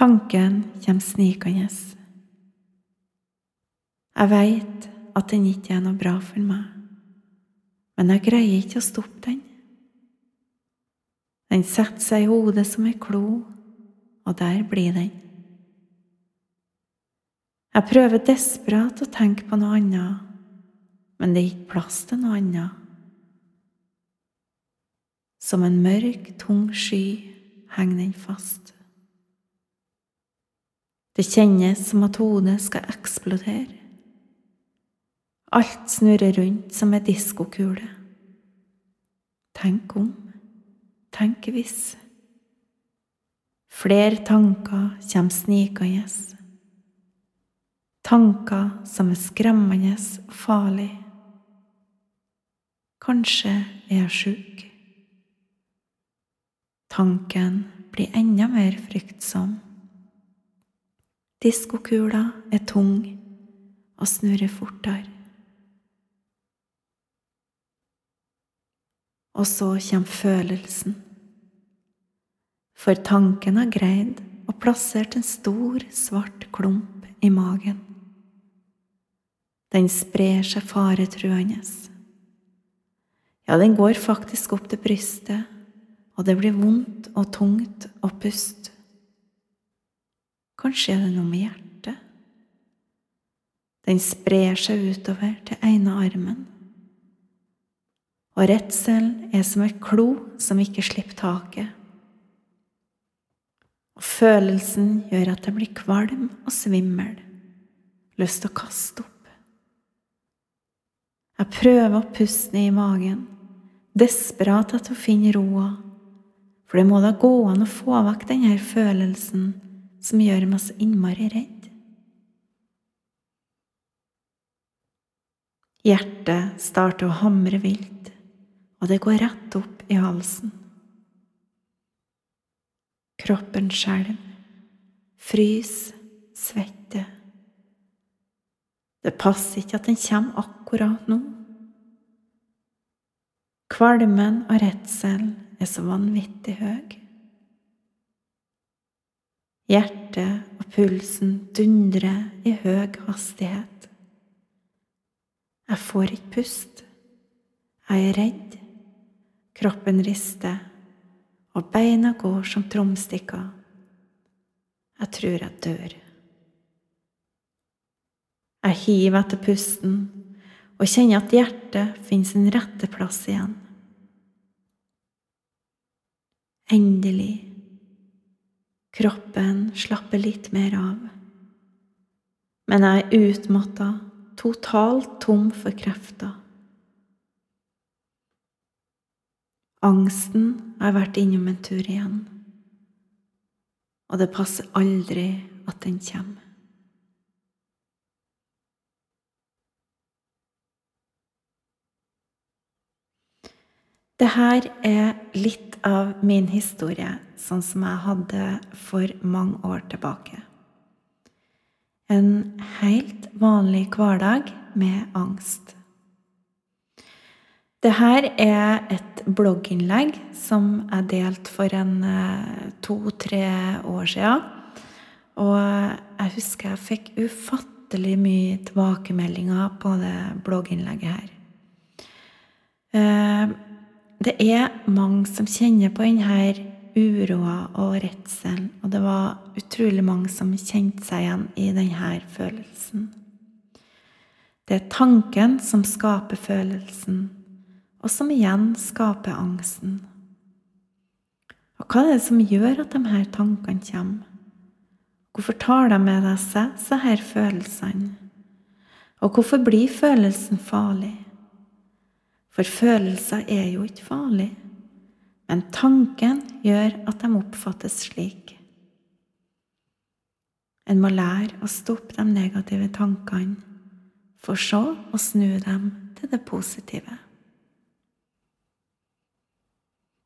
Tanken kommer snikende. Jeg veit at den ikke er noe bra for meg, men jeg greier ikke å stoppe den. Den setter seg i hodet som ei klo, og der blir den. Jeg prøver desperat å tenke på noe annet, men det er ikke plass til noe annet. Som en mørk, tung sky henger den fast. Det kjennes som at hodet skal eksplodere. Alt snurrer rundt som ei diskokule. Tenk om, tenk hvis. Flere tanker kommer snikende. Tanker som er skremmende og farlige. Kanskje er jeg sjuk. Tanken blir enda mer fryktsom. Diskokula er tung og snurrer fortere. Og så kommer følelsen. For tanken har greid og plassert en stor, svart klump i magen. Den sprer seg faretruende. Ja, den går faktisk opp til brystet, og det blir vondt og tungt å puste. Kanskje er det noe med hjertet? Den sprer seg utover til ene armen. Og redselen er som et klo som ikke slipper taket. Og følelsen gjør at jeg blir kvalm og svimmel, lyst til å kaste opp. Jeg prøver å puste ned i magen, desperat etter å finne roa, for det må da gå an å få vekk denne følelsen som gjør meg så innmari redd. Hjertet starter å hamre vilt, og det går rett opp i halsen. Kroppen skjelver, fryser, svetter. Det passer ikke at den kommer akkurat nå. Kvalmen og redselen er så vanvittig høy. Hjertet og pulsen dundrer i høy hastighet. Jeg får ikke pust. Jeg er redd. Kroppen rister, og beina går som tromstikker. Jeg tror jeg dør. Jeg hiver etter pusten og kjenner at hjertet finner sin rette plass igjen. Endelig Kroppen slapper litt mer av. Men jeg er utmatta, totalt tom for krefter. Angsten har vært innom en tur igjen, og det passer aldri at den kommer. Det her er litt av min historie sånn som jeg hadde for mange år tilbake. En helt vanlig hverdag med angst. Det her er et blogginnlegg som jeg delte for en eh, to-tre år siden. Og jeg husker jeg fikk ufattelig mye tilbakemeldinger på det blogginnlegget her. Det er mange som kjenner på denne uroa og redselen, og det var utrolig mange som kjente seg igjen i denne følelsen. Det er tanken som skaper følelsen, og som igjen skaper angsten. Og hva er det som gjør at disse tankene kommer? Hvorfor tar de med seg disse følelsene? Og hvorfor blir følelsen farlig? For følelser er jo ikke farlig, men tanken gjør at de oppfattes slik. En må lære å stoppe de negative tankene, for så å snu dem til det positive.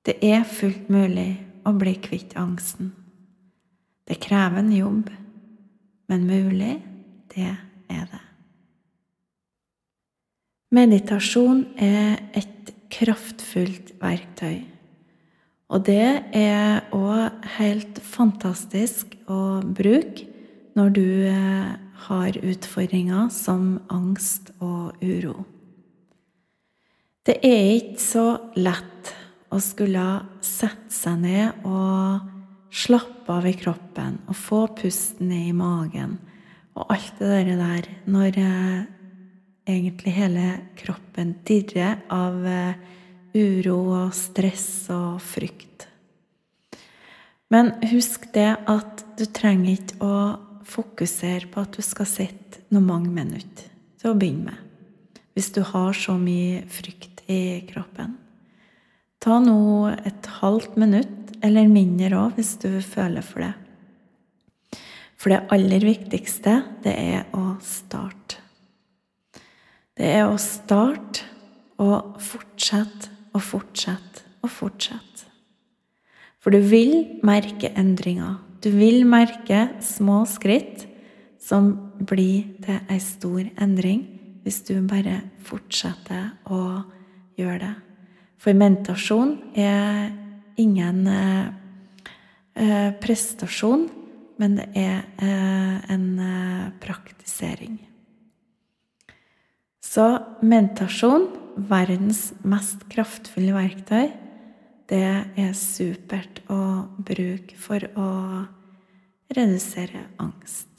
Det er fullt mulig å bli kvitt angsten. Det krever en jobb, men mulig, det er det. Meditasjon er et kraftfullt verktøy, Og det er òg helt fantastisk å bruke når du eh, har utfordringer som angst og uro. Det er ikke så lett å skulle sette seg ned og slappe av i kroppen og få pusten ned i magen og alt det der når eh, egentlig hele kroppen dirrer av eh, uro og stress og frykt. Men husk det at du trenger ikke å fokusere på at du skal sitte noen mange minutter til å begynne med. Hvis du har så mye frykt i kroppen. Ta nå et halvt minutt, eller mindre òg, hvis du føler for det. For det aller viktigste, det er å starte. Det er å starte og fortsette og fortsette og fortsette. For du vil merke endringer. Du vil merke små skritt som blir til ei stor endring hvis du bare fortsetter å gjøre det. For mentasjon er ingen eh, eh prestasjon, men det er eh, en praktisering. Så meditasjon, verdens mest kraftfulle verktøy, det er supert å bruke for å redusere angst.